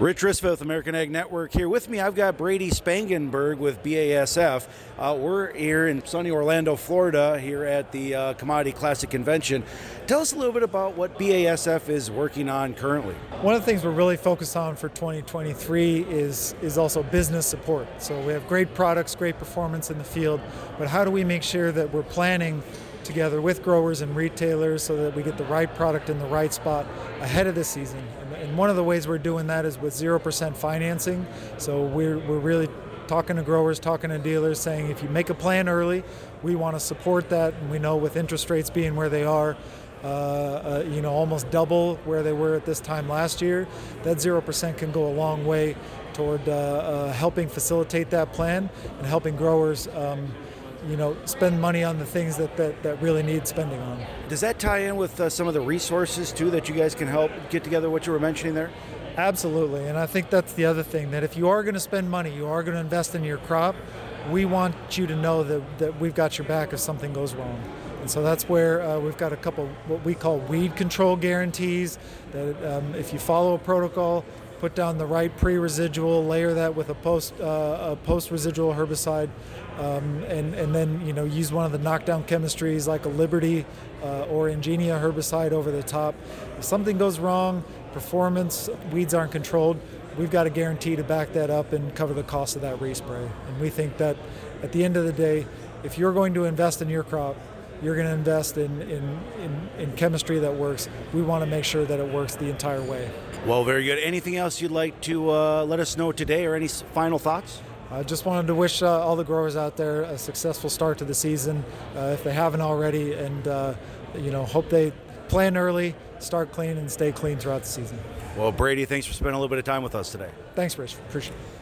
Rich with American Ag Network here with me. I've got Brady Spangenberg with BASF. Uh, we're here in sunny Orlando, Florida, here at the uh, Commodity Classic Convention. Tell us a little bit about what BASF is working on currently. One of the things we're really focused on for 2023 is is also business support. So we have great products, great performance in the field, but how do we make sure that we're planning together with growers and retailers so that we get the right product in the right spot ahead of the season. And, one of the ways we're doing that is with 0% financing. So we're, we're really talking to growers, talking to dealers, saying if you make a plan early, we want to support that. And we know with interest rates being where they are, uh, uh, you know, almost double where they were at this time last year, that 0% can go a long way toward uh, uh helping facilitate that plan and helping growers. Um, you know, spend money on the things that, that, that really need spending on. Does that tie in with uh, some of the resources too that you guys can help get together what you were mentioning there? Absolutely, and I think that's the other thing that if you are going to spend money, you are going to invest in your crop, we want you to know that, that we've got your back if something goes wrong. And so that's where uh, we've got a couple what we call weed control guarantees that um, if you follow a protocol, put down the right pre-residual, layer that with a post uh, a post-residual herbicide, um, and and then you know use one of the knockdown chemistries like a Liberty uh, or Engenia herbicide over the top. If something goes wrong, performance, weeds aren't controlled. We've got a guarantee to back that up and cover the cost of that respray. And we think that at the end of the day, if you're going to invest in your crop, you're going to invest in, in, in, in, chemistry that works. We want to make sure that it works the entire way. Well, very good. Anything else you'd like to uh, let us know today or any final thoughts? I just wanted to wish uh, all the growers out there a successful start to the season uh, if they haven't already, and uh, you know, hope they plan early, start clean, and stay clean throughout the season. Well, Brady, thanks for spending a little bit of time with us today. Thanks, Rich. Appreciate it.